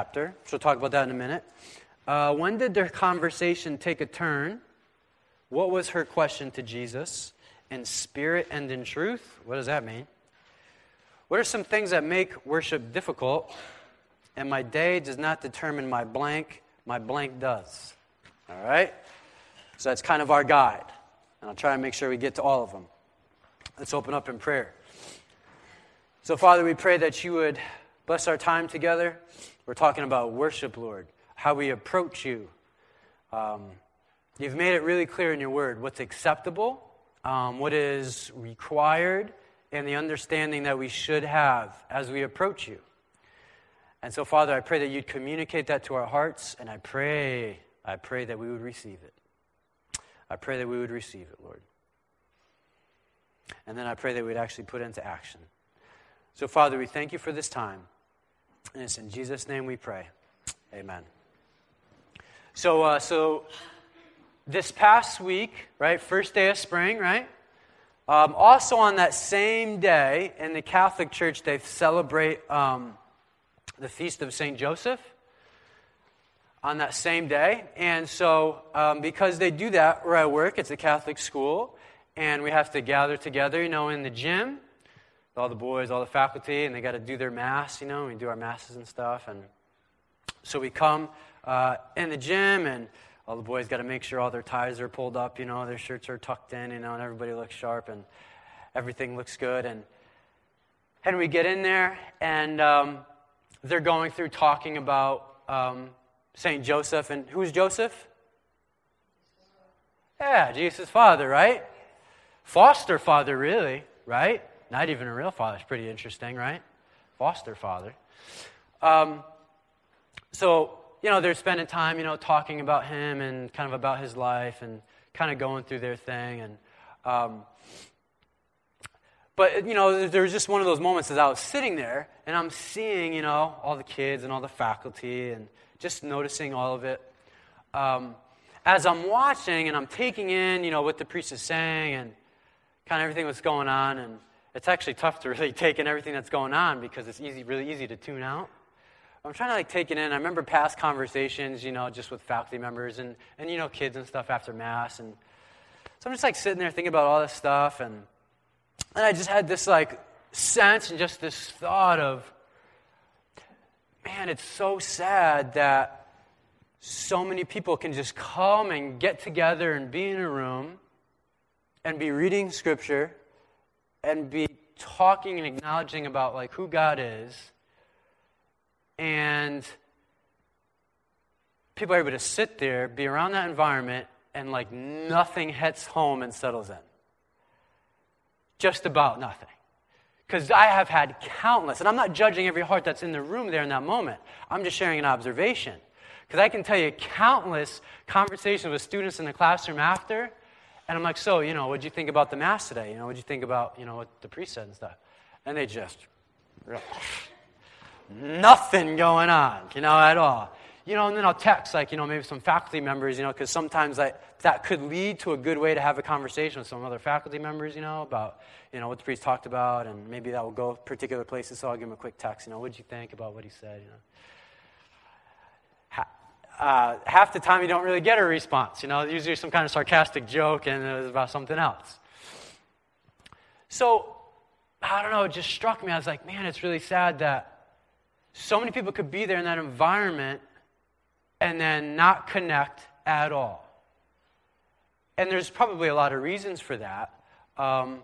chapter. So we'll talk about that in a minute. Uh, when did their conversation take a turn? What was her question to Jesus? In spirit and in truth? What does that mean? What are some things that make worship difficult? And my day does not determine my blank, my blank does. All right? So that's kind of our guide. And I'll try and make sure we get to all of them. Let's open up in prayer. So, Father, we pray that you would bless our time together. We're talking about worship, Lord, how we approach you. Um, you've made it really clear in your word what's acceptable, um, what is required, and the understanding that we should have as we approach you. And so, Father, I pray that you'd communicate that to our hearts, and I pray, I pray that we would receive it. I pray that we would receive it, Lord. And then I pray that we'd actually put it into action. So, Father, we thank you for this time. And it's in Jesus' name we pray. Amen. So, uh, so this past week, right, first day of spring, right? Um, also on that same day in the Catholic Church, they celebrate um, the feast of St. Joseph on that same day. And so, um, because they do that where I work, it's a Catholic school, and we have to gather together, you know, in the gym, all the boys, all the faculty, and they got to do their mass, you know, we do our masses and stuff. And so we come uh, in the gym, and all the boys got to make sure all their ties are pulled up, you know, their shirts are tucked in, you know, and everybody looks sharp, and everything looks good. And and we get in there, and um, they're going through talking about um, St. Joseph. And who's Joseph? Yeah, Jesus' father, right? Foster father, really, right? Not even a real father. It's pretty interesting, right? Foster father. Um, so, you know, they're spending time, you know, talking about him and kind of about his life and kind of going through their thing. And, um, but, you know, there was just one of those moments as I was sitting there and I'm seeing, you know, all the kids and all the faculty and just noticing all of it. Um, as I'm watching and I'm taking in, you know, what the priest is saying and kind of everything that's going on, and it's actually tough to really take in everything that's going on because it's easy, really easy to tune out. I'm trying to like take it in. I remember past conversations, you know, just with faculty members and, and you know, kids and stuff after mass. And so I'm just like sitting there thinking about all this stuff. And, and I just had this like sense and just this thought of, man, it's so sad that so many people can just come and get together and be in a room and be reading scripture and be talking and acknowledging about like who God is. And people are able to sit there be around that environment and like nothing hits home and settles in. Just about nothing. Because i have had countless and i'm not judging every heart that's in the room there in that moment. I'm just sharing an observation. Because i can tell you countless conversations with students in the classroom after and I'm like, so, you know, what'd you think about the Mass today? You know, what'd you think about, you know, what the priest said and stuff? And they just, nothing going on, you know, at all. You know, and then I'll text, like, you know, maybe some faculty members, you know, because sometimes I, that could lead to a good way to have a conversation with some other faculty members, you know, about, you know, what the priest talked about, and maybe that will go particular places, so I'll give them a quick text, you know, what'd you think about what he said, you know uh, half the time you don't really get a response. You know, usually some kind of sarcastic joke and it was about something else. So, I don't know, it just struck me. I was like, man, it's really sad that so many people could be there in that environment and then not connect at all. And there's probably a lot of reasons for that. Um,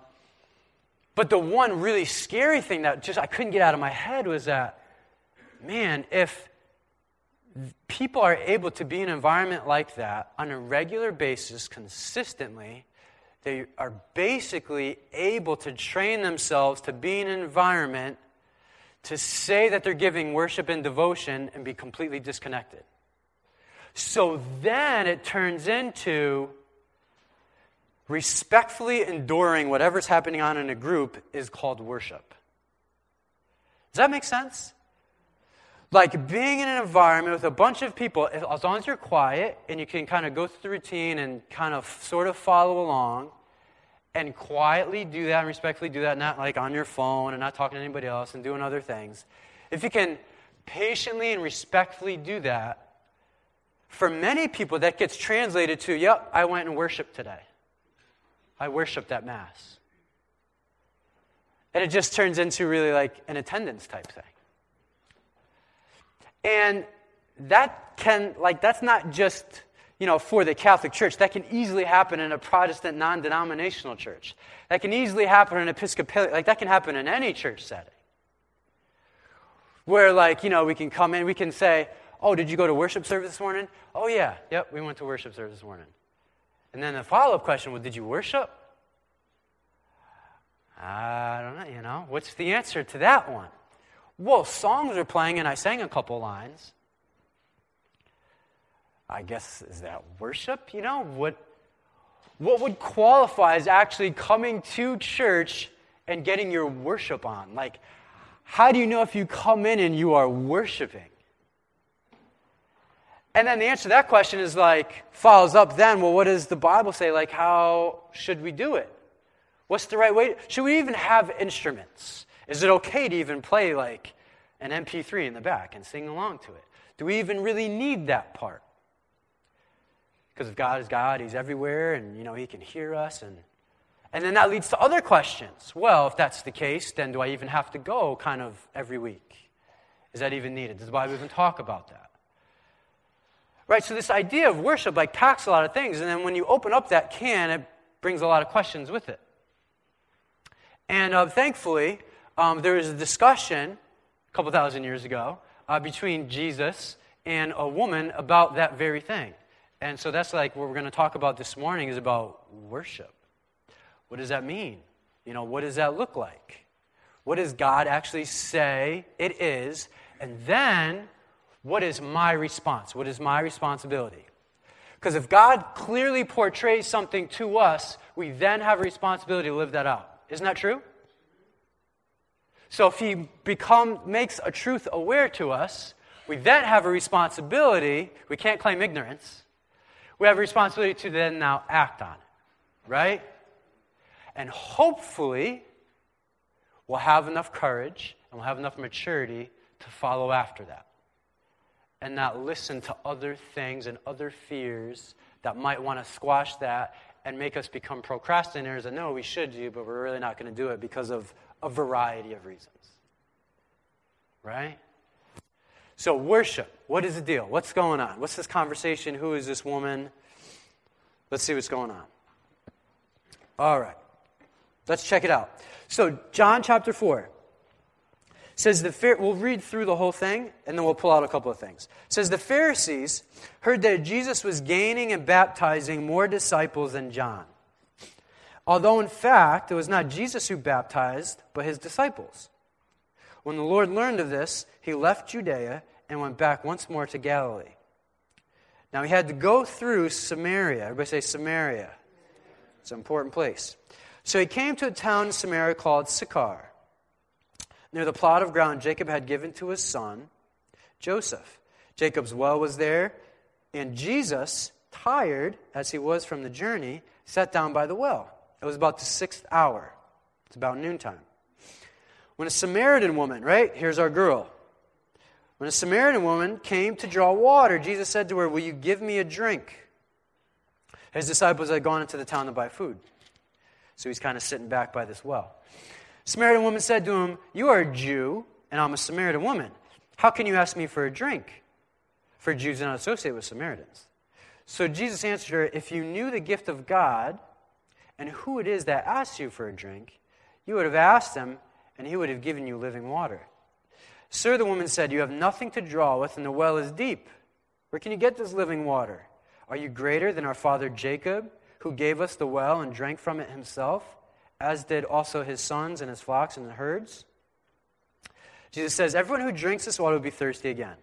but the one really scary thing that just I couldn't get out of my head was that, man, if people are able to be in an environment like that on a regular basis, consistently, they are basically able to train themselves to be in an environment to say that they're giving worship and devotion and be completely disconnected. So then it turns into respectfully enduring whatever's happening on in a group is called worship. Does that make sense? Like being in an environment with a bunch of people, as long as you're quiet and you can kind of go through the routine and kind of sort of follow along and quietly do that and respectfully do that, not like on your phone and not talking to anybody else and doing other things. If you can patiently and respectfully do that, for many people that gets translated to, yep, I went and worshiped today. I worshiped at Mass. And it just turns into really like an attendance type thing. And that can, like, that's not just, you know, for the Catholic Church. That can easily happen in a Protestant non denominational church. That can easily happen in Episcopalian, like, that can happen in any church setting. Where, like, you know, we can come in, we can say, Oh, did you go to worship service this morning? Oh, yeah. Yep, we went to worship service this morning. And then the follow up question was, Did you worship? I don't know, you know. What's the answer to that one? Well, songs are playing and I sang a couple lines. I guess, is that worship? You know, what, what would qualify as actually coming to church and getting your worship on? Like, how do you know if you come in and you are worshiping? And then the answer to that question is like, follows up then, well, what does the Bible say? Like, how should we do it? What's the right way? Should we even have instruments? Is it okay to even play like an MP3 in the back and sing along to it? Do we even really need that part? Because if God is God, He's everywhere, and you know He can hear us, and and then that leads to other questions. Well, if that's the case, then do I even have to go kind of every week? Is that even needed? Does the Bible even talk about that? Right, so this idea of worship like packs a lot of things, and then when you open up that can, it brings a lot of questions with it. And uh, thankfully, um, there was a discussion a couple thousand years ago uh, between Jesus and a woman about that very thing. And so that's like what we're going to talk about this morning is about worship. What does that mean? You know, what does that look like? What does God actually say it is? And then, what is my response? What is my responsibility? Because if God clearly portrays something to us, we then have a responsibility to live that out. Isn't that true? So if He become, makes a truth aware to us, we then have a responsibility. We can't claim ignorance we have a responsibility to then now act on it, right? And hopefully, we'll have enough courage and we'll have enough maturity to follow after that. And not listen to other things and other fears that might want to squash that and make us become procrastinators and no, we should do, but we're really not going to do it because of a variety of reasons. Right? So, worship. What is the deal? What's going on? What's this conversation? Who is this woman? Let's see what's going on. All right. Let's check it out. So, John chapter 4 says the we'll read through the whole thing and then we'll pull out a couple of things. It says the Pharisees heard that Jesus was gaining and baptizing more disciples than John. Although in fact it was not Jesus who baptized, but his disciples. When the Lord learned of this, he left Judea and went back once more to Galilee. Now he had to go through Samaria. Everybody say Samaria. It's an important place. So he came to a town in Samaria called Sychar, near the plot of ground Jacob had given to his son, Joseph. Jacob's well was there, and Jesus, tired as he was from the journey, sat down by the well. It was about the sixth hour. It's about noontime. When a Samaritan woman, right? Here's our girl. When a Samaritan woman came to draw water, Jesus said to her, Will you give me a drink? His disciples had gone into the town to buy food. So he's kind of sitting back by this well. Samaritan woman said to him, You are a Jew, and I'm a Samaritan woman. How can you ask me for a drink? For Jews do not associate with Samaritans. So Jesus answered her, If you knew the gift of God and who it is that asks you for a drink, you would have asked him, and he would have given you living water. Sir, the woman said, You have nothing to draw with, and the well is deep. Where can you get this living water? Are you greater than our father Jacob, who gave us the well and drank from it himself, as did also his sons and his flocks and the herds? Jesus says, Everyone who drinks this water will be thirsty again.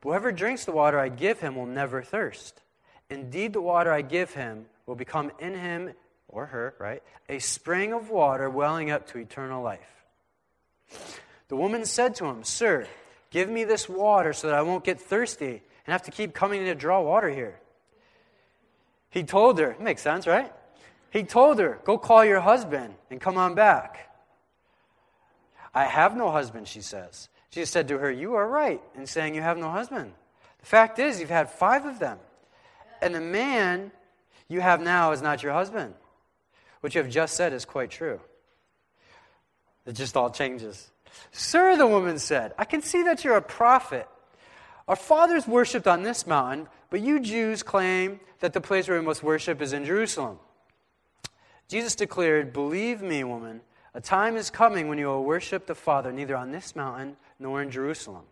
But whoever drinks the water I give him will never thirst. Indeed, the water I give him will become in him, or her, right, a spring of water welling up to eternal life. The woman said to him, Sir, give me this water so that I won't get thirsty and have to keep coming to draw water here. He told her, makes sense, right? He told her, Go call your husband and come on back. I have no husband, she says. Jesus said to her, You are right in saying you have no husband. The fact is, you've had five of them, and the man you have now is not your husband. What you have just said is quite true. It just all changes. Sir, the woman said, I can see that you're a prophet. Our fathers worshipped on this mountain, but you Jews claim that the place where we must worship is in Jerusalem. Jesus declared, Believe me, woman, a time is coming when you will worship the Father neither on this mountain nor in Jerusalem.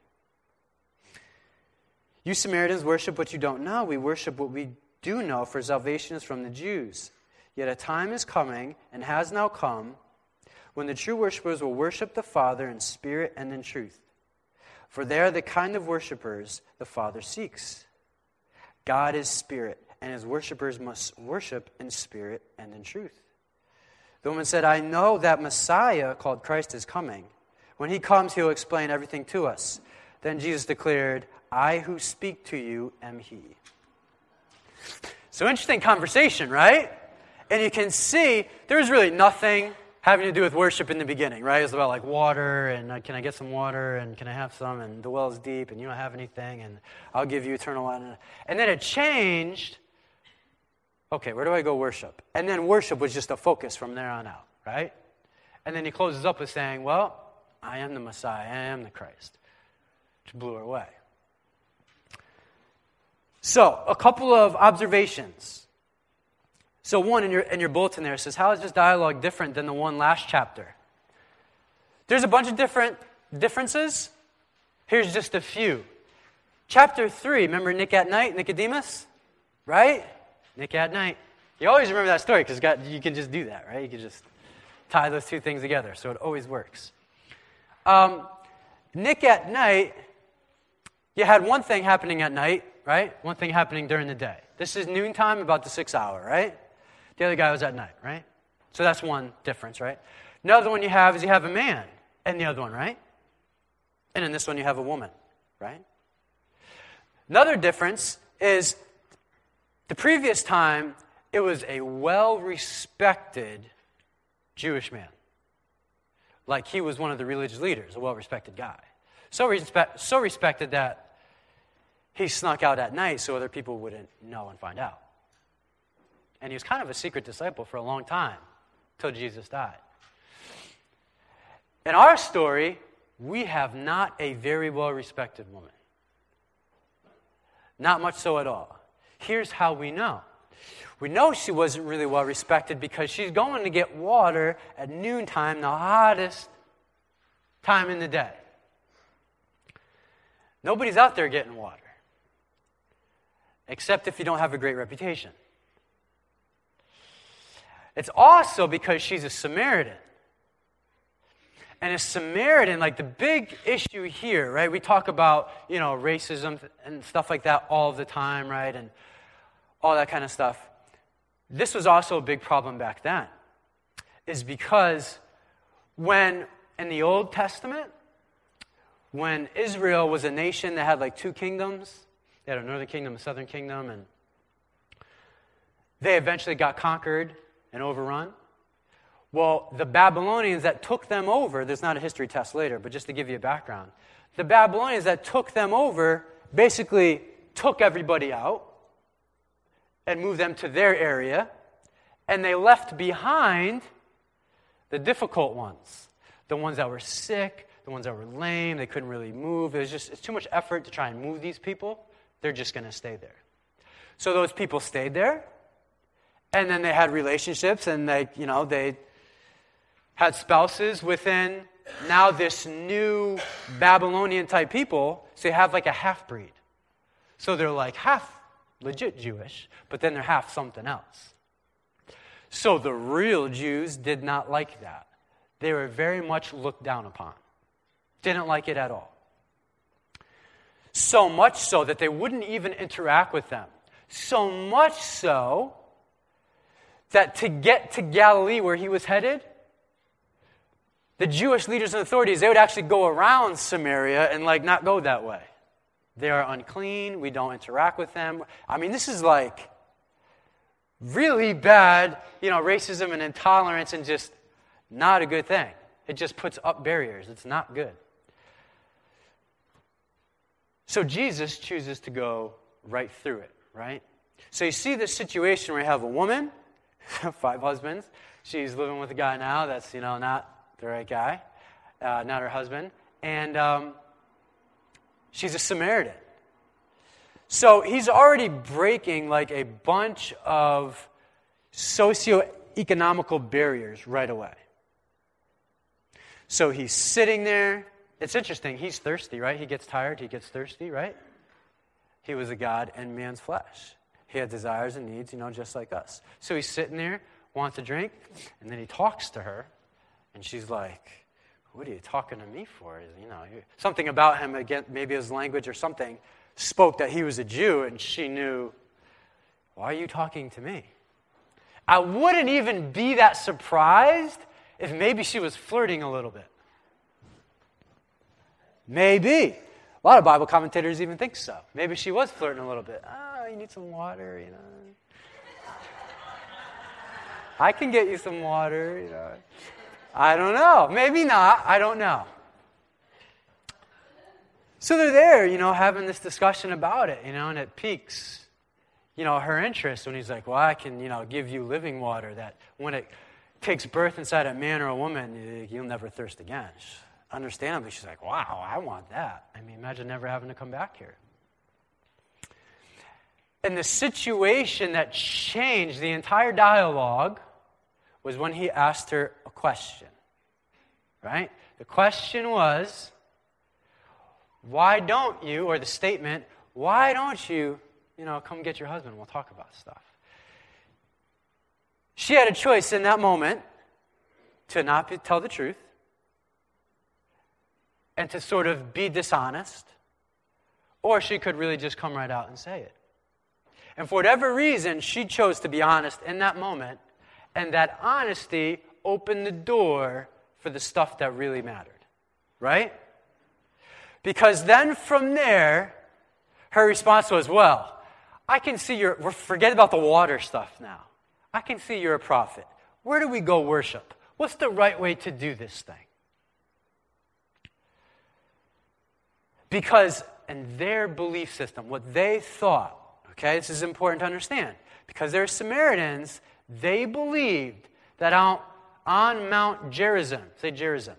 You Samaritans worship what you don't know. We worship what we do know, for salvation is from the Jews. Yet a time is coming, and has now come, when the true worshippers will worship the Father in spirit and in truth. For they are the kind of worshippers the Father seeks. God is spirit, and his worshippers must worship in spirit and in truth. The woman said, I know that Messiah, called Christ, is coming. When he comes, he'll explain everything to us. Then Jesus declared, I who speak to you am he. So interesting conversation, right? And you can see there's really nothing having to do with worship in the beginning, right? It's about like water and uh, can I get some water and can I have some and the well is deep and you don't have anything and I'll give you eternal life. And then it changed. Okay, where do I go worship? And then worship was just a focus from there on out, right? And then he closes up with saying, Well, I am the Messiah, I am the Christ, which blew her away. So, a couple of observations. So, one in your, in your bulletin there says, How is this dialogue different than the one last chapter? There's a bunch of different differences. Here's just a few. Chapter 3, remember Nick at night, Nicodemus? Right? Nick at night. You always remember that story because you can just do that, right? You can just tie those two things together, so it always works. Um, Nick at night, you had one thing happening at night, right? One thing happening during the day. This is noontime, about the six hour, right? The other guy was at night, right? So that's one difference, right? Another one you have is you have a man, and the other one, right? And in this one you have a woman, right? Another difference is the previous time it was a well respected Jewish man. Like he was one of the religious leaders, a well respected guy. So, so respected that he snuck out at night so other people wouldn't know and find out. And he was kind of a secret disciple for a long time till Jesus died. In our story, we have not a very well respected woman. Not much so at all. Here's how we know we know she wasn't really well respected because she's going to get water at noontime, the hottest time in the day. Nobody's out there getting water, except if you don't have a great reputation. It's also because she's a Samaritan. And a Samaritan, like the big issue here, right? We talk about, you know, racism and stuff like that all the time, right? And all that kind of stuff. This was also a big problem back then, is because when in the Old Testament, when Israel was a nation that had like two kingdoms, they had a northern kingdom, a southern kingdom, and they eventually got conquered and overrun. Well, the Babylonians that took them over, there's not a history test later, but just to give you a background, the Babylonians that took them over basically took everybody out and moved them to their area, and they left behind the difficult ones, the ones that were sick, the ones that were lame, they couldn't really move. It was just it's too much effort to try and move these people. They're just going to stay there. So those people stayed there, and then they had relationships, and they, you know, they had spouses within now this new Babylonian type people. So they have like a half breed. So they're like half legit Jewish, but then they're half something else. So the real Jews did not like that. They were very much looked down upon, didn't like it at all. So much so that they wouldn't even interact with them. So much so that to get to Galilee where he was headed, the Jewish leaders and authorities, they would actually go around Samaria and like not go that way. They are unclean. We don't interact with them. I mean, this is like really bad, you know, racism and intolerance and just not a good thing. It just puts up barriers. It's not good. So Jesus chooses to go right through it, right? So you see this situation where you have a woman, five husbands. She's living with a guy now that's, you know, not the right guy, uh, not her husband. And um, she's a Samaritan. So he's already breaking like a bunch of socioeconomical barriers right away. So he's sitting there. It's interesting. He's thirsty, right? He gets tired. He gets thirsty, right? He was a God in man's flesh. He had desires and needs, you know, just like us. So he's sitting there, wants a drink, and then he talks to her, and she's like, What are you talking to me for? You know, something about him, again, maybe his language or something, spoke that he was a Jew, and she knew, Why are you talking to me? I wouldn't even be that surprised if maybe she was flirting a little bit. Maybe. A lot of Bible commentators even think so. Maybe she was flirting a little bit. You need some water, you know. I can get you some water, you know. I don't know. Maybe not. I don't know. So they're there, you know, having this discussion about it, you know, and it piques, you know, her interest when he's like, well, I can, you know, give you living water that when it takes birth inside a man or a woman, you'll never thirst again. Understandably, she's like, wow, I want that. I mean, imagine never having to come back here. And the situation that changed the entire dialogue was when he asked her a question. Right? The question was, why don't you, or the statement, why don't you, you know, come get your husband? We'll talk about stuff. She had a choice in that moment to not be, tell the truth and to sort of be dishonest, or she could really just come right out and say it. And for whatever reason, she chose to be honest in that moment, and that honesty opened the door for the stuff that really mattered. Right? Because then from there, her response was, Well, I can see your, forget about the water stuff now. I can see you're a prophet. Where do we go worship? What's the right way to do this thing? Because in their belief system, what they thought, okay, this is important to understand, because they're Samaritans, they believed that on, on Mount Gerizim, say Gerizim,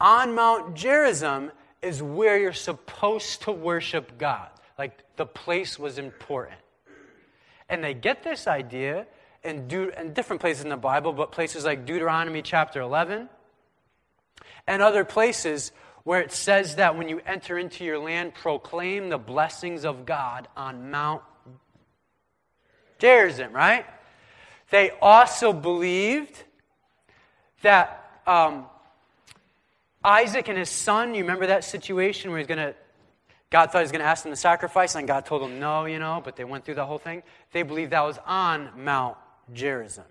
on Mount Gerizim is where you're supposed to worship God. Like the place was important. And they get this idea in, De- in different places in the Bible, but places like Deuteronomy chapter 11 and other places where it says that when you enter into your land, proclaim the blessings of God on Mount Gerizim, right? They also believed that um, Isaac and his son, you remember that situation where he's going to God thought he was going to ask them to sacrifice, and God told them no, you know, but they went through the whole thing. They believed that was on Mount Gerizim.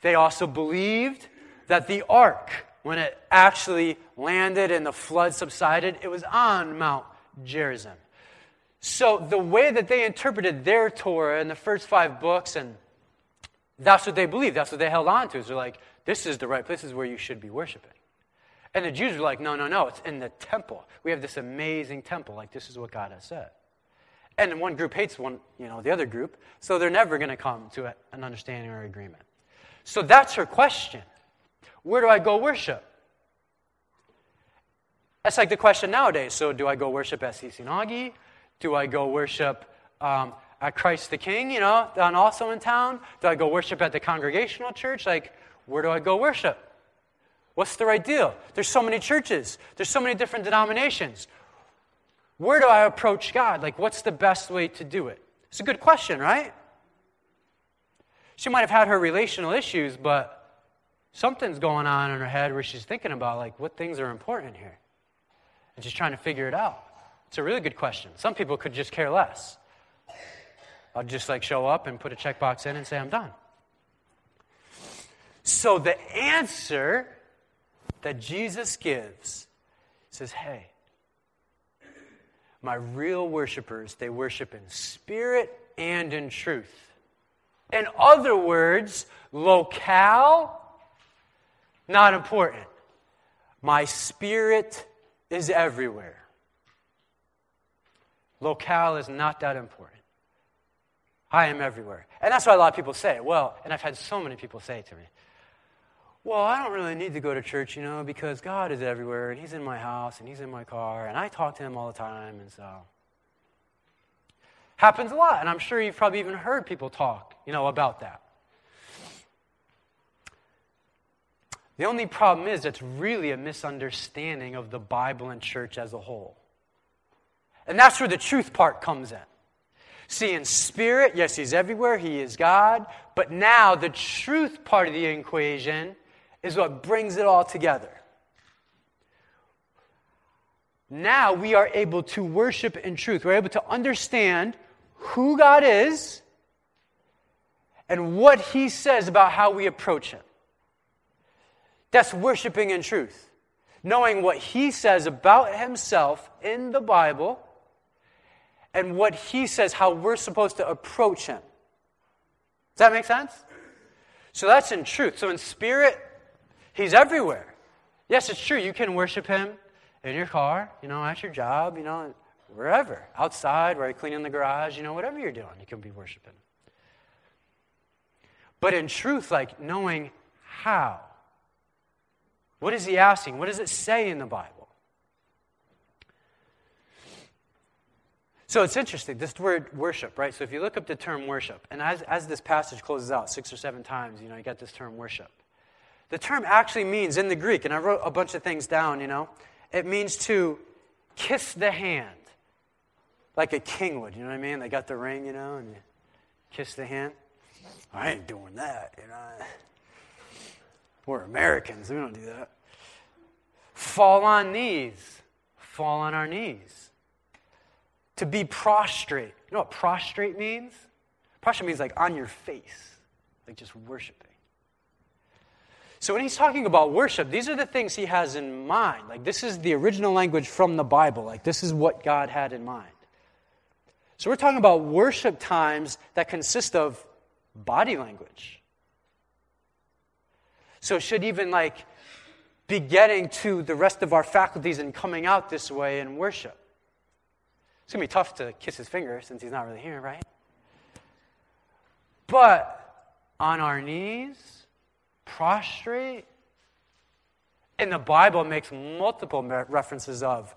They also believed that the ark, when it actually landed and the flood subsided, it was on Mount Gerizim. So the way that they interpreted their Torah in the first five books, and that's what they believed, that's what they held on to, is they're like, this is the right place, this is where you should be worshiping. And the Jews were like, no, no, no, it's in the temple. We have this amazing temple. Like, this is what God has said. And one group hates one, you know, the other group, so they're never going to come to an understanding or agreement. So that's her question. Where do I go worship? That's like the question nowadays. So do I go worship at CC Do I go worship um, at Christ the King, you know, down also in town? Do I go worship at the Congregational Church? Like, where do I go worship? What's the right deal? There's so many churches, there's so many different denominations. Where do I approach God? Like, what's the best way to do it? It's a good question, right? She might have had her relational issues, but something's going on in her head where she's thinking about, like, what things are important here. And she's trying to figure it out. It's a really good question. Some people could just care less. I'll just like show up and put a checkbox in and say, I'm done. So the answer that Jesus gives says, hey, my real worshipers, they worship in spirit and in truth. In other words, locale, not important. My spirit is everywhere. Locale is not that important. I am everywhere. And that's why a lot of people say, well, and I've had so many people say to me, well, I don't really need to go to church, you know, because God is everywhere and He's in my house and He's in my car and I talk to Him all the time, and so. Happens a lot, and I'm sure you've probably even heard people talk, you know, about that. The only problem is it's really a misunderstanding of the Bible and church as a whole. And that's where the truth part comes in. See, in spirit, yes, he's everywhere, he is God, but now the truth part of the equation is what brings it all together. Now we are able to worship in truth. We're able to understand who God is and what he says about how we approach him. That's worshiping in truth. Knowing what he says about himself in the Bible and what he says how we're supposed to approach him. Does that make sense? So that's in truth. So in spirit, he's everywhere. Yes, it's true. You can worship him in your car, you know, at your job, you know, wherever. Outside, where you're cleaning the garage, you know, whatever you're doing, you can be worshiping. But in truth, like knowing how. What is he asking? What does it say in the Bible? So it's interesting, this word worship, right? So if you look up the term worship, and as, as this passage closes out six or seven times, you know, you got this term worship. The term actually means in the Greek, and I wrote a bunch of things down, you know, it means to kiss the hand, like a king would, you know what I mean? They got the ring, you know, and you kiss the hand. I ain't doing that, you know. We're Americans, we don't do that. Fall on knees, fall on our knees. To be prostrate. You know what prostrate means? Prostrate means like on your face, like just worshiping. So when he's talking about worship, these are the things he has in mind. Like this is the original language from the Bible. Like this is what God had in mind. So we're talking about worship times that consist of body language. So it should even like be getting to the rest of our faculties and coming out this way in worship. It's going to be tough to kiss his finger since he's not really here, right? But on our knees, prostrate, and the Bible makes multiple references of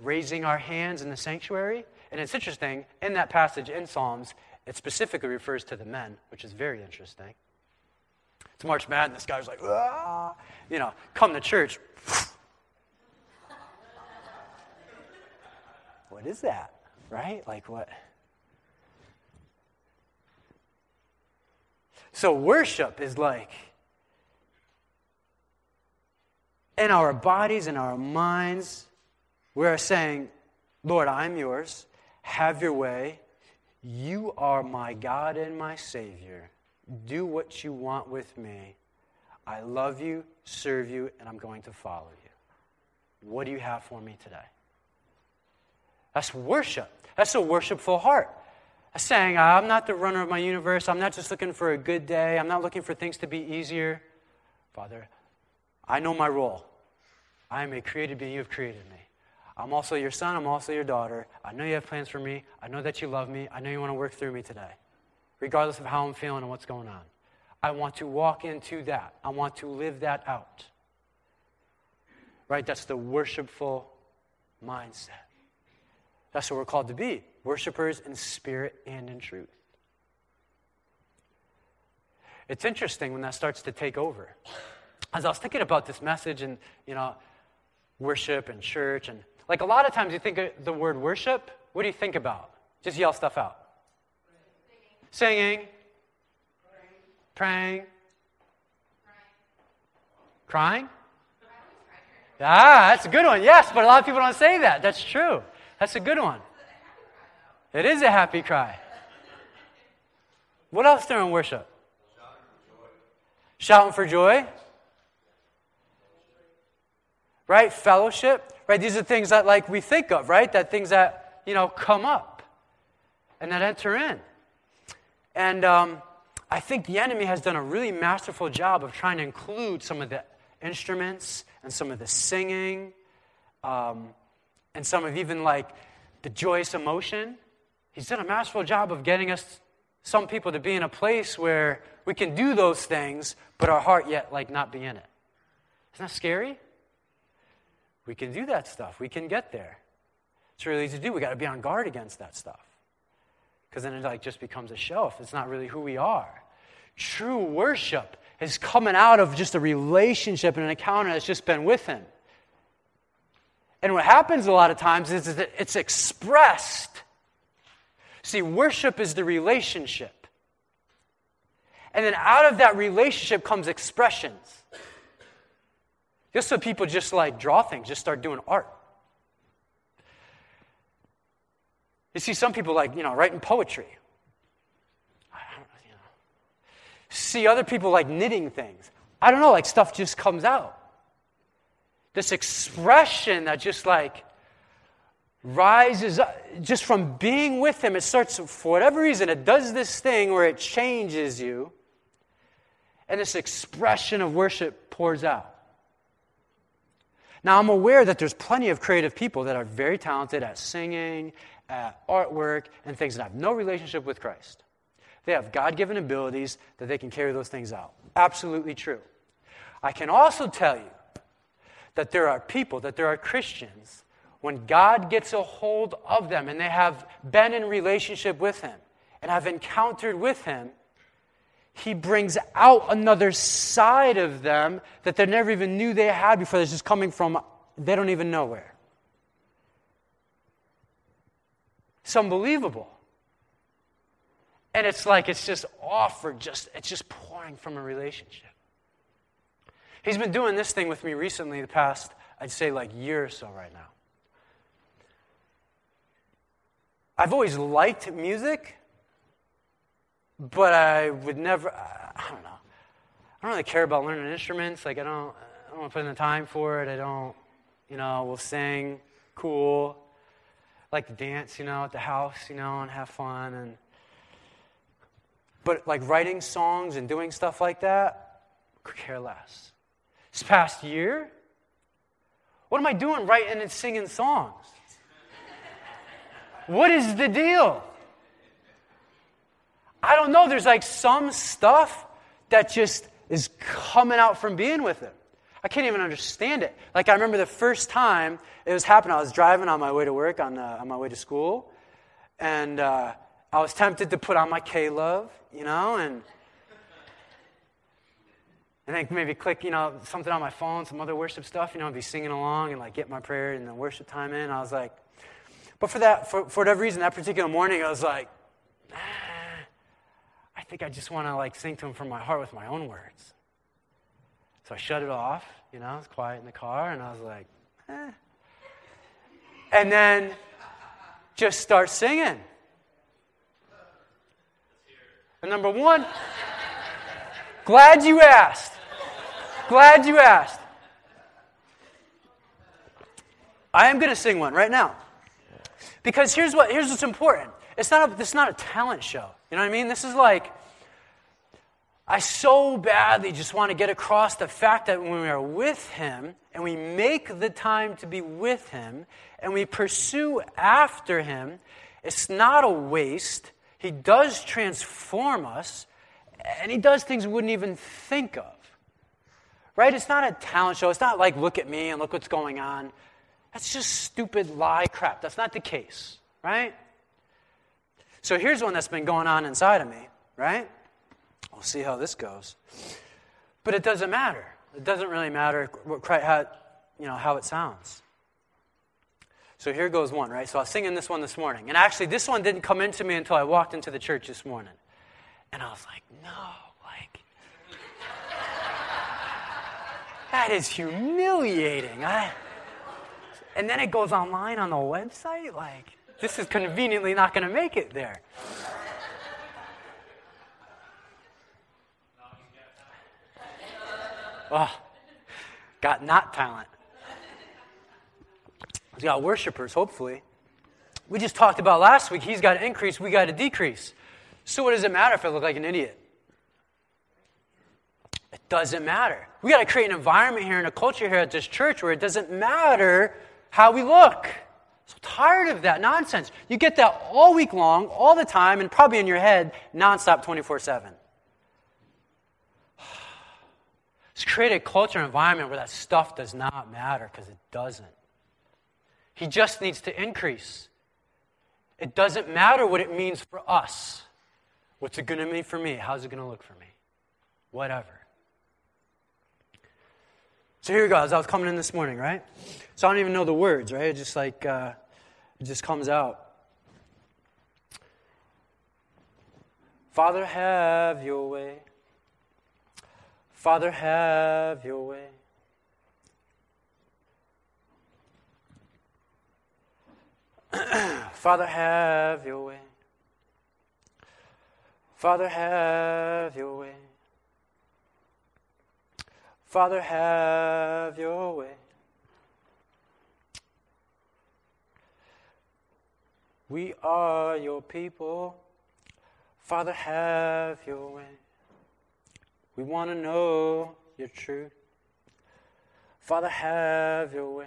raising our hands in the sanctuary. And it's interesting, in that passage in Psalms, it specifically refers to the men, which is very interesting. It's March Madness. Guys like, ah, you know, come to church. what is that? Right? Like what? So worship is like in our bodies, in our minds, we're saying, Lord, I'm yours. Have your way. You are my God and my Savior. Do what you want with me. I love you, serve you, and I'm going to follow you. What do you have for me today? That's worship. That's a worshipful heart. That's saying, I'm not the runner of my universe. I'm not just looking for a good day. I'm not looking for things to be easier. Father, I know my role. I am a created being. You have created me. I'm also your son. I'm also your daughter. I know you have plans for me. I know that you love me. I know you want to work through me today, regardless of how I'm feeling and what's going on. I want to walk into that. I want to live that out. Right? That's the worshipful mindset. That's what we're called to be worshipers in spirit and in truth. It's interesting when that starts to take over. As I was thinking about this message and, you know, worship and church and like a lot of times you think of the word worship, what do you think about? Just yell stuff out. Singing, Singing. praying, crying. Ah, that's a good one. Yes, but a lot of people don't say that. That's true. That's a good one. It is a happy cry. What else during worship? Shouting for joy. Right? Fellowship. Right? These are things that like we think of, right? That things that, you know, come up and that enter in. And um, I think the enemy has done a really masterful job of trying to include some of the instruments and some of the singing um, and some of even like the joyous emotion. He's done a masterful job of getting us, some people, to be in a place where we can do those things, but our heart yet, like, not be in it. Isn't that scary? We can do that stuff. We can get there. It's really easy to do. We got to be on guard against that stuff. Because then it like just becomes a show if it's not really who we are. True worship is coming out of just a relationship and an encounter that's just been with Him. And what happens a lot of times is that it's expressed. See, worship is the relationship. And then out of that relationship comes expressions. Just so people just like draw things, just start doing art. You see some people like, you know, writing poetry. You know. See other people like knitting things. I don't know, like stuff just comes out. This expression that just like rises up, just from being with him, it starts, for whatever reason, it does this thing where it changes you. And this expression of worship pours out. Now, I'm aware that there's plenty of creative people that are very talented at singing, at artwork, and things that have no relationship with Christ. They have God given abilities that they can carry those things out. Absolutely true. I can also tell you that there are people, that there are Christians, when God gets a hold of them and they have been in relationship with Him and have encountered with Him, He brings out another side of them that they never even knew they had before. That's just coming from they don't even know where. It's unbelievable. And it's like it's just offered, just it's just pouring from a relationship. He's been doing this thing with me recently, the past, I'd say, like year or so right now. I've always liked music, but I would never, I don't know. I don't really care about learning instruments. Like, I don't, I don't want to put in the time for it. I don't, you know, we'll sing, cool. Like to dance, you know, at the house, you know, and have fun. And, but like writing songs and doing stuff like that, could care less. This past year, what am I doing writing and singing songs? What is the deal? I don't know. There's like some stuff that just is coming out from being with him. I can't even understand it. Like, I remember the first time it was happening, I was driving on my way to work, on, uh, on my way to school, and uh, I was tempted to put on my K Love, you know, and and then maybe click, you know, something on my phone, some other worship stuff, you know, be singing along and like get my prayer and the worship time in. I was like, but for that, for, for whatever reason, that particular morning, I was like, ah, I think I just want to like sing to him from my heart with my own words. I shut it off, you know, it's quiet in the car, and I was like, eh. And then just start singing. And number one, glad you asked. Glad you asked. I am going to sing one right now. Because here's, what, here's what's important. It's not, a, is not a talent show. You know what I mean? This is like, I so badly just want to get across the fact that when we are with Him and we make the time to be with Him and we pursue after Him, it's not a waste. He does transform us and He does things we wouldn't even think of. Right? It's not a talent show. It's not like, look at me and look what's going on. That's just stupid lie crap. That's not the case, right? So here's one that's been going on inside of me, right? We'll see how this goes. But it doesn't matter. It doesn't really matter what, how, you know, how it sounds. So here goes one, right? So I was singing this one this morning. And actually, this one didn't come into me until I walked into the church this morning. And I was like, no, like, that is humiliating. I, and then it goes online on the website. Like, this is conveniently not going to make it there. Oh, got not talent. He's got worshipers, hopefully. We just talked about last week, he's got to increase, we got to decrease. So, what does it matter if I look like an idiot? It doesn't matter. We got to create an environment here and a culture here at this church where it doesn't matter how we look. So tired of that nonsense. You get that all week long, all the time, and probably in your head, nonstop 24 7. Let's create a culture and environment where that stuff does not matter because it doesn't. He just needs to increase. It doesn't matter what it means for us. What's it going to mean for me? How's it going to look for me? Whatever. So here we go. As I was coming in this morning, right? So I don't even know the words, right? It just like uh, it just comes out. Father, have your way. Father, have your way. Father, have your way. Father, have your way. Father, have your way. We are your people. Father, have your way. We want to know your truth. Father, have your way.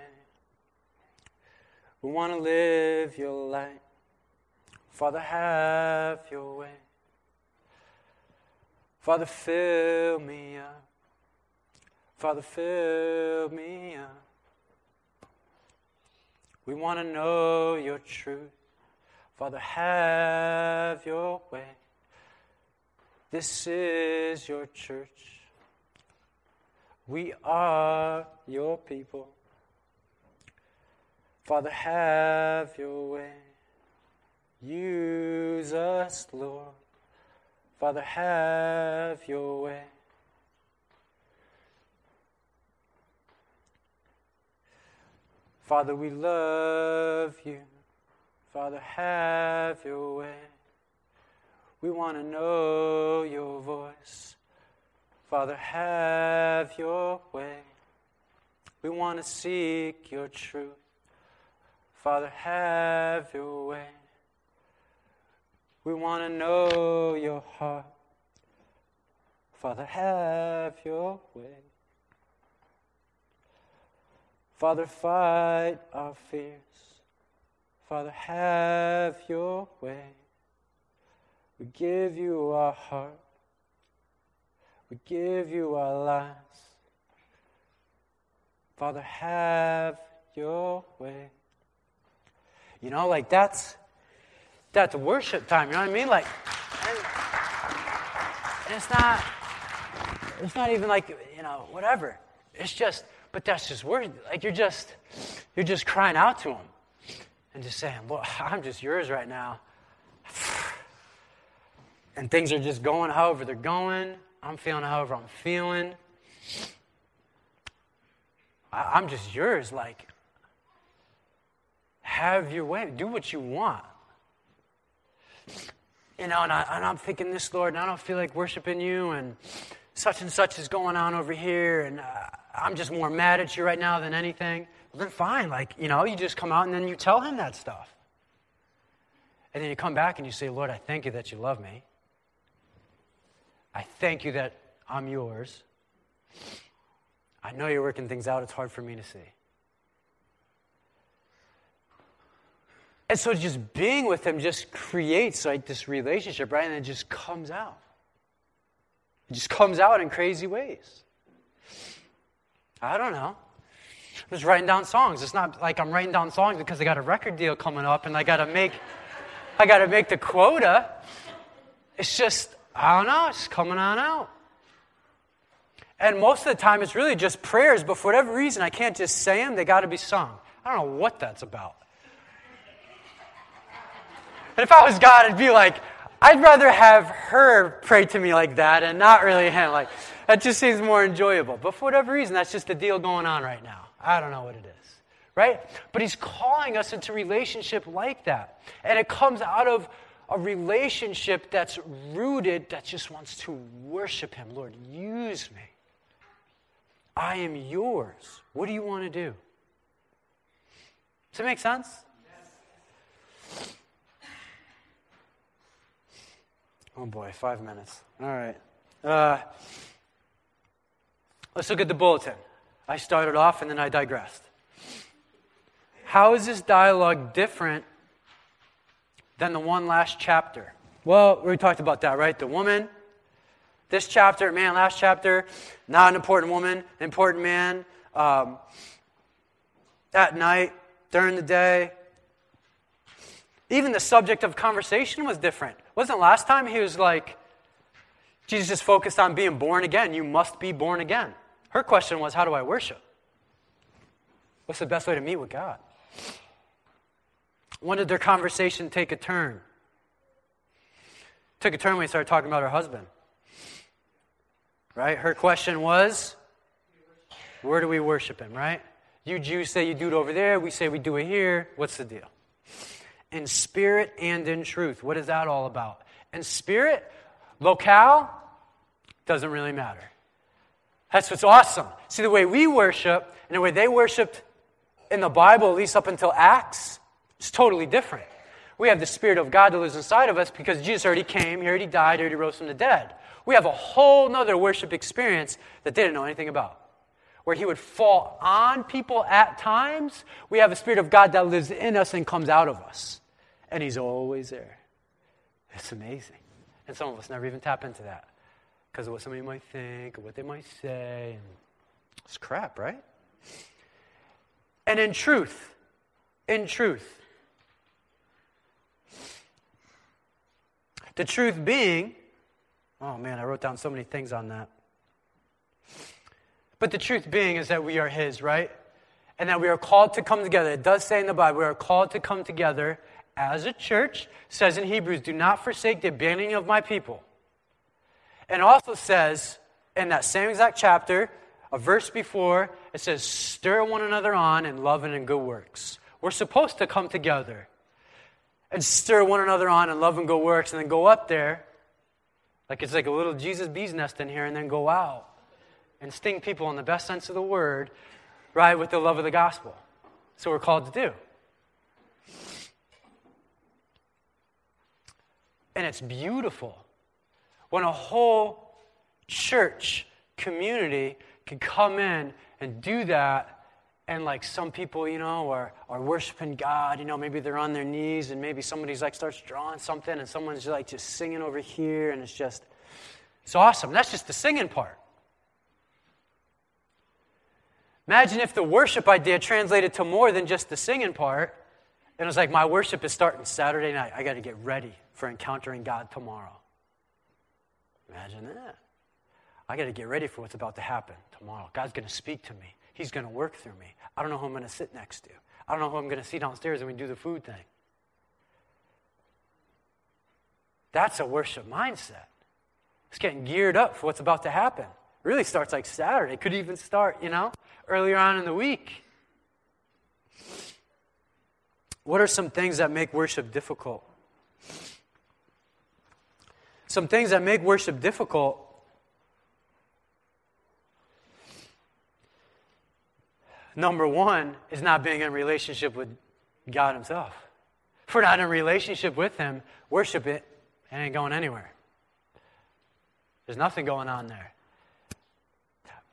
We want to live your light. Father, have your way. Father, fill me up. Father, fill me up. We want to know your truth. Father, have your way. This is your church. We are your people. Father, have your way. Use us, Lord. Father, have your way. Father, we love you. Father, have your way. We want to know your voice. Father, have your way. We want to seek your truth. Father, have your way. We want to know your heart. Father, have your way. Father, fight our fears. Father, have your way. We give you our heart. We give you our lives. Father, have your way. You know, like that's that's worship time. You know what I mean? Like, and, it's not it's not even like you know whatever. It's just, but that's just worship. Like you're just you're just crying out to him and just saying, Lord, I'm just yours right now and things are just going however they're going. I'm feeling however I'm feeling. I, am just yours. Like, have your way. Do what you want. You know, and, I, am thinking this, Lord, and I don't feel like worshiping you, and such and such is going on over here, and uh, I'm just more mad at you right now than anything. Well, then fine. Like, you know, you just come out and then you tell him that stuff. And then you come back and you say, Lord, I thank you that you love me. I thank you that I'm yours. I know you're working things out. It's hard for me to see. And so just being with him just creates like this relationship, right? And it just comes out. It just comes out in crazy ways. I don't know. I'm just writing down songs. It's not like I'm writing down songs because I got a record deal coming up and I gotta make I gotta make the quota. It's just I don't know, it's coming on out. And most of the time, it's really just prayers, but for whatever reason, I can't just say them, they got to be sung. I don't know what that's about. And if I was God, I'd be like, I'd rather have her pray to me like that and not really him. Like, that just seems more enjoyable. But for whatever reason, that's just the deal going on right now. I don't know what it is. Right? But he's calling us into relationship like that. And it comes out of a relationship that's rooted, that just wants to worship Him. Lord, use me. I am yours. What do you want to do? Does that make sense? Oh boy, five minutes. All right. Uh, let's look at the bulletin. I started off and then I digressed. how is this dialogue different than the one last chapter? Well, we talked about that, right? The woman. This chapter, man, last chapter, not an important woman, important man. Um, at night, during the day. Even the subject of conversation was different. Wasn't last time he was like, Jesus just focused on being born again. You must be born again. Her question was, How do I worship? What's the best way to meet with God? When did their conversation take a turn? Took a turn when we started talking about her husband. Right? Her question was, Where do we worship him, right? You Jews say you do it over there, we say we do it here. What's the deal? In spirit and in truth. What is that all about? In spirit, locale, doesn't really matter. That's what's awesome. See, the way we worship and the way they worshiped in the Bible, at least up until Acts, is totally different. We have the Spirit of God that lives inside of us because Jesus already came, he already died, he already rose from the dead. We have a whole nother worship experience that they didn't know anything about. Where he would fall on people at times, we have a Spirit of God that lives in us and comes out of us. And he's always there. It's amazing. And some of us never even tap into that because of what somebody might think or what they might say. It's crap, right? And in truth, in truth, the truth being, oh man, I wrote down so many things on that. But the truth being is that we are His, right? And that we are called to come together. It does say in the Bible, we are called to come together as a church. It says in Hebrews, do not forsake the abandoning of my people. And also says in that same exact chapter, a verse before, it says, Stir one another on in love and in good works. We're supposed to come together and stir one another on in love and good works and then go up there, like it's like a little Jesus bee's nest in here, and then go out and sting people in the best sense of the word, right, with the love of the gospel. So we're called to do. And it's beautiful when a whole church community can come in and do that. And like some people, you know, are, are worshiping God, you know, maybe they're on their knees and maybe somebody's like starts drawing something and someone's like just singing over here and it's just, it's awesome. That's just the singing part. Imagine if the worship idea translated to more than just the singing part. And it was like, my worship is starting Saturday night. I got to get ready for encountering God tomorrow. Imagine that. I got to get ready for what's about to happen tomorrow. God's going to speak to me. He's going to work through me. I don't know who I'm going to sit next to. I don't know who I'm going to see downstairs when we do the food thing. That's a worship mindset. It's getting geared up for what's about to happen. It really starts like Saturday. It could even start, you know, earlier on in the week. What are some things that make worship difficult? Some things that make worship difficult Number one is not being in relationship with God Himself. If we're not in relationship with Him, worship it, it ain't going anywhere. There's nothing going on there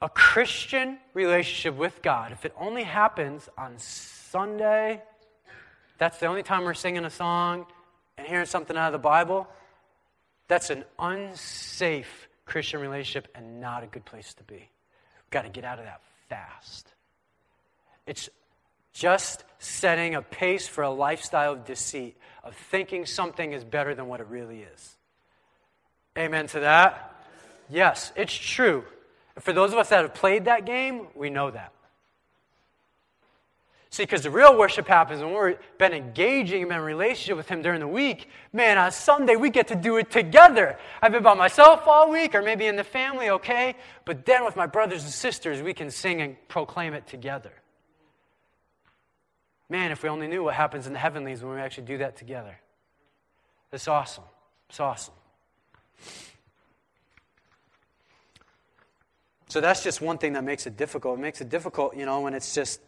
a Christian relationship with God, if it only happens on Sunday, that's the only time we're singing a song and hearing something out of the Bible, that's an unsafe Christian relationship and not a good place to be. We've got to get out of that fast. It's just setting a pace for a lifestyle of deceit, of thinking something is better than what it really is. Amen to that? Yes, it's true. For those of us that have played that game, we know that. See, because the real worship happens when we've been engaging in a relationship with Him during the week. Man, on Sunday, we get to do it together. I've been by myself all week, or maybe in the family, okay? But then with my brothers and sisters, we can sing and proclaim it together. Man, if we only knew what happens in the heavenlies when we actually do that together. It's awesome. It's awesome. So that's just one thing that makes it difficult. It makes it difficult, you know, when it's just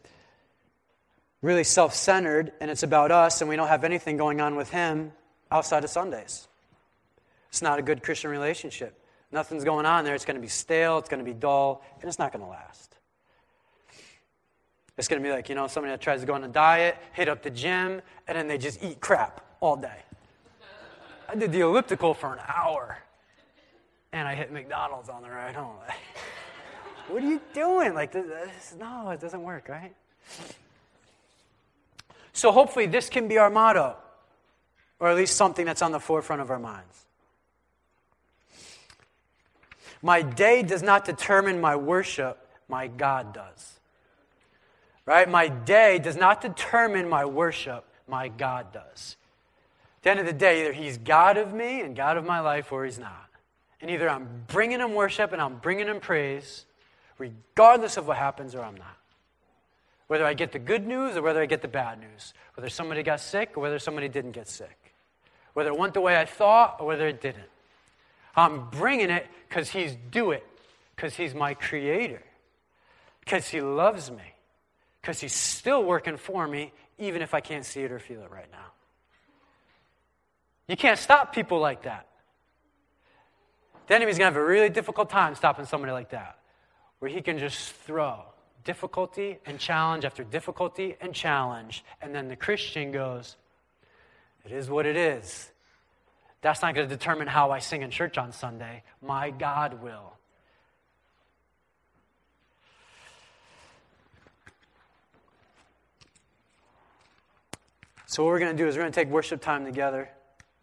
really self centered and it's about us and we don't have anything going on with Him outside of Sundays. It's not a good Christian relationship. Nothing's going on there. It's going to be stale, it's going to be dull, and it's not going to last. It's going to be like, you know, somebody that tries to go on a diet, hit up the gym, and then they just eat crap all day. I did the elliptical for an hour, and I hit McDonald's on the ride home. what are you doing? Like, this, this, no, it doesn't work, right? So hopefully, this can be our motto, or at least something that's on the forefront of our minds. My day does not determine my worship, my God does. Right? My day does not determine my worship, my God does. At the end of the day, either He's God of me and God of my life, or He's not. And either I'm bringing Him worship and I'm bringing Him praise, regardless of what happens, or I'm not. Whether I get the good news or whether I get the bad news. Whether somebody got sick or whether somebody didn't get sick. Whether it went the way I thought or whether it didn't. I'm bringing it because He's do it, because He's my creator, because He loves me, because He's still working for me, even if I can't see it or feel it right now. You can't stop people like that. The enemy's going to have a really difficult time stopping somebody like that, where he can just throw difficulty and challenge after difficulty and challenge, and then the Christian goes, It is what it is. That's not going to determine how I sing in church on Sunday. My God will. So, what we're going to do is we're going to take worship time together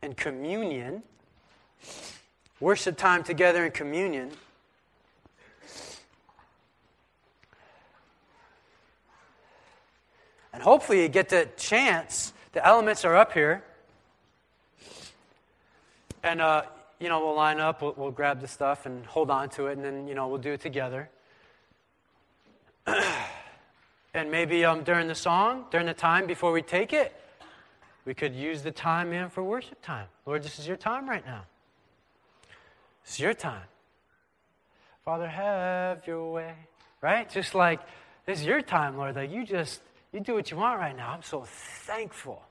and communion. Worship time together in communion. And hopefully, you get the chance. The elements are up here. And, uh, you know, we'll line up, we'll, we'll grab the stuff and hold on to it, and then, you know, we'll do it together. and maybe um, during the song, during the time before we take it, we could use the time in for worship time. Lord, this is your time right now. It's your time. Father, have your way. Right? Just like this is your time, Lord. Like you just you do what you want right now. I'm so thankful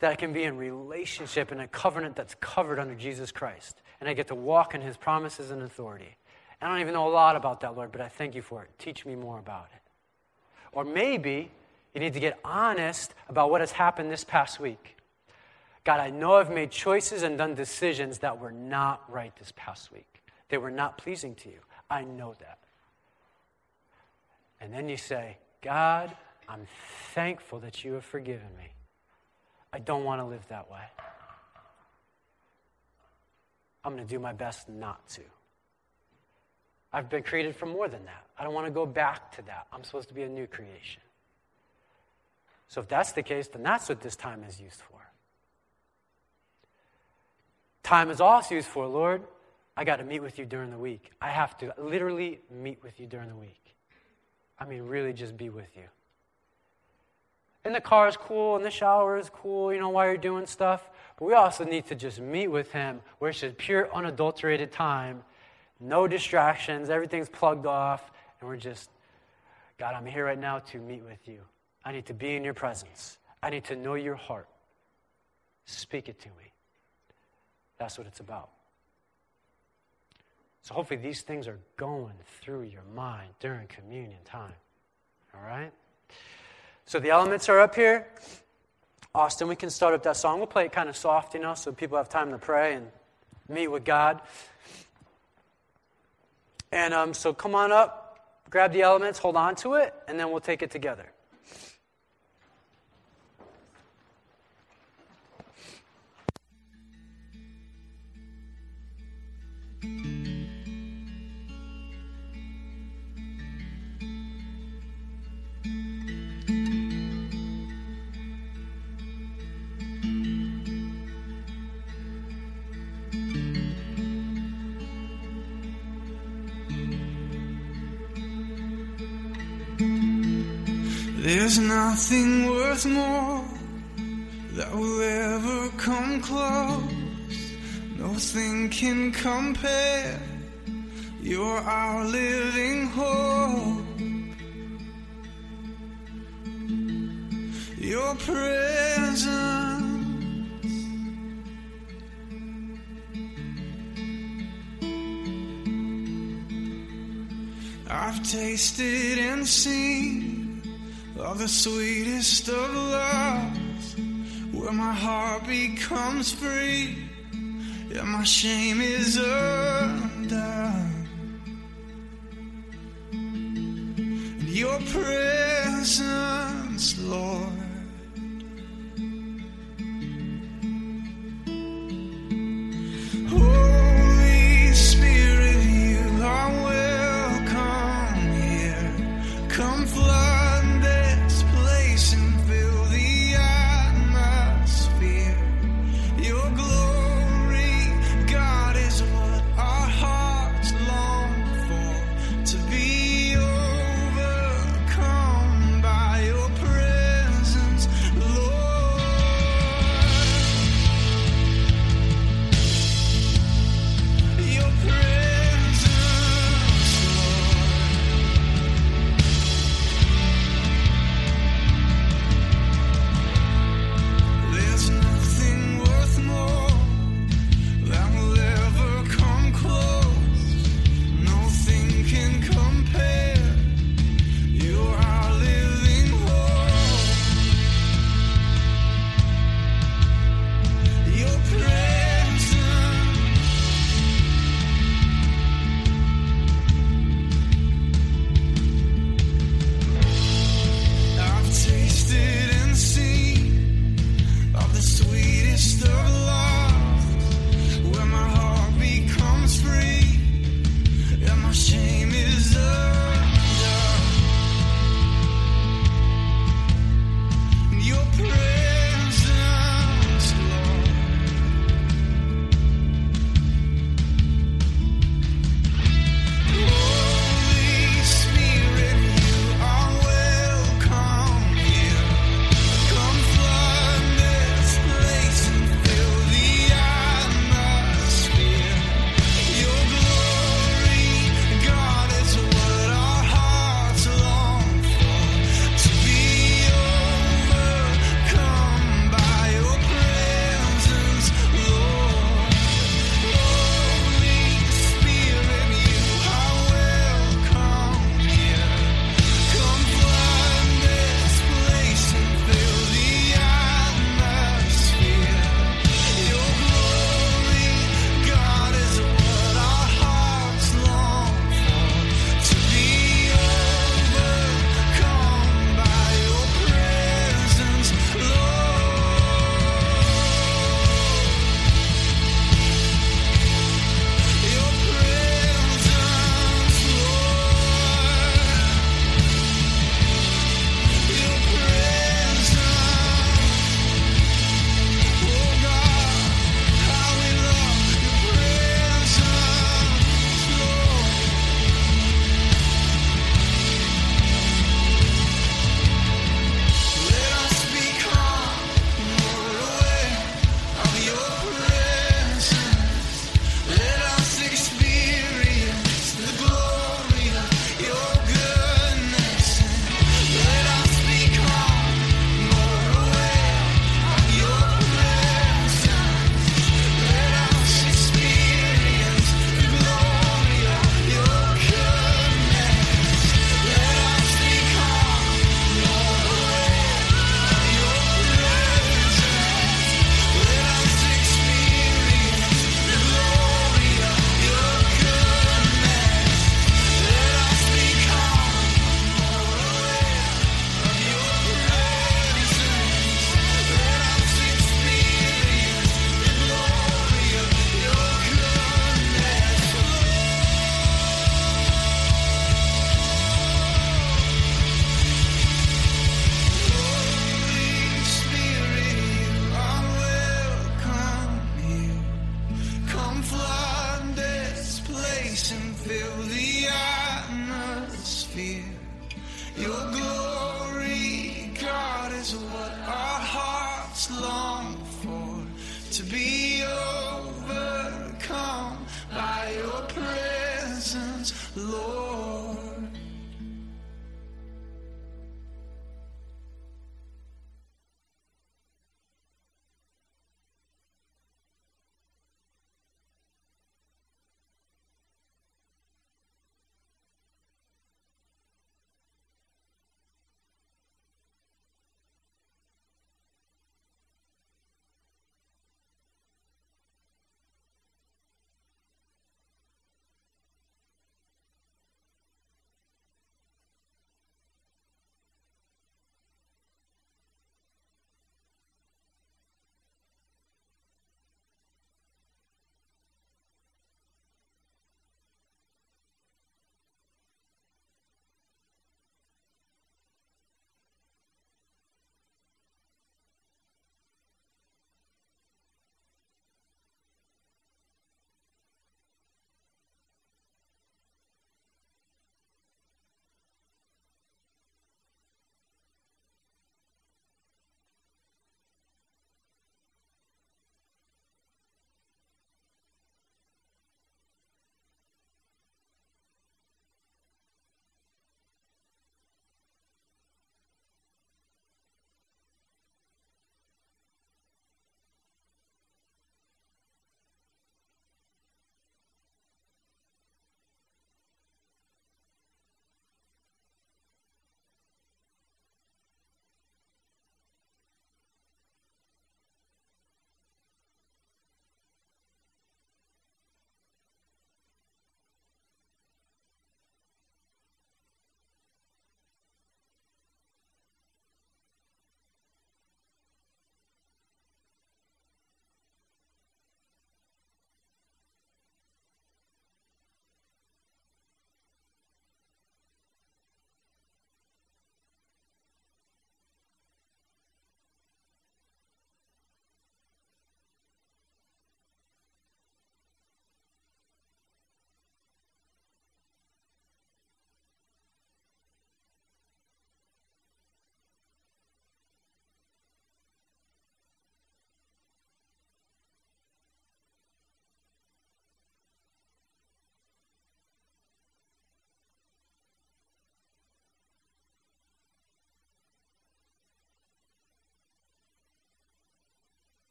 that I can be in relationship in a covenant that's covered under Jesus Christ. And I get to walk in his promises and authority. I don't even know a lot about that, Lord, but I thank you for it. Teach me more about it. Or maybe you need to get honest about what has happened this past week. God, I know I've made choices and done decisions that were not right this past week. They were not pleasing to you. I know that. And then you say, God, I'm thankful that you have forgiven me. I don't want to live that way. I'm going to do my best not to. I've been created for more than that. I don't want to go back to that. I'm supposed to be a new creation. So, if that's the case, then that's what this time is used for. Time is also used for, Lord, I got to meet with you during the week. I have to literally meet with you during the week. I mean, really just be with you. And the car is cool, and the shower is cool, you know, while you're doing stuff. But we also need to just meet with Him where it's just pure, unadulterated time, no distractions, everything's plugged off, and we're just, God, I'm here right now to meet with you. I need to be in your presence. I need to know your heart. Speak it to me. That's what it's about. So hopefully these things are going through your mind during communion time. All right? So the elements are up here. Austin, we can start up that song. We'll play it kind of soft, you know, so people have time to pray and meet with God. And um, so come on up, grab the elements, hold on to it, and then we'll take it together. Nothing worth more that will ever come close. Nothing can compare. You're our living hope. Your presence. I've tasted and seen of the sweetest of loves, where my heart becomes free and my shame is undone. And your presence, Lord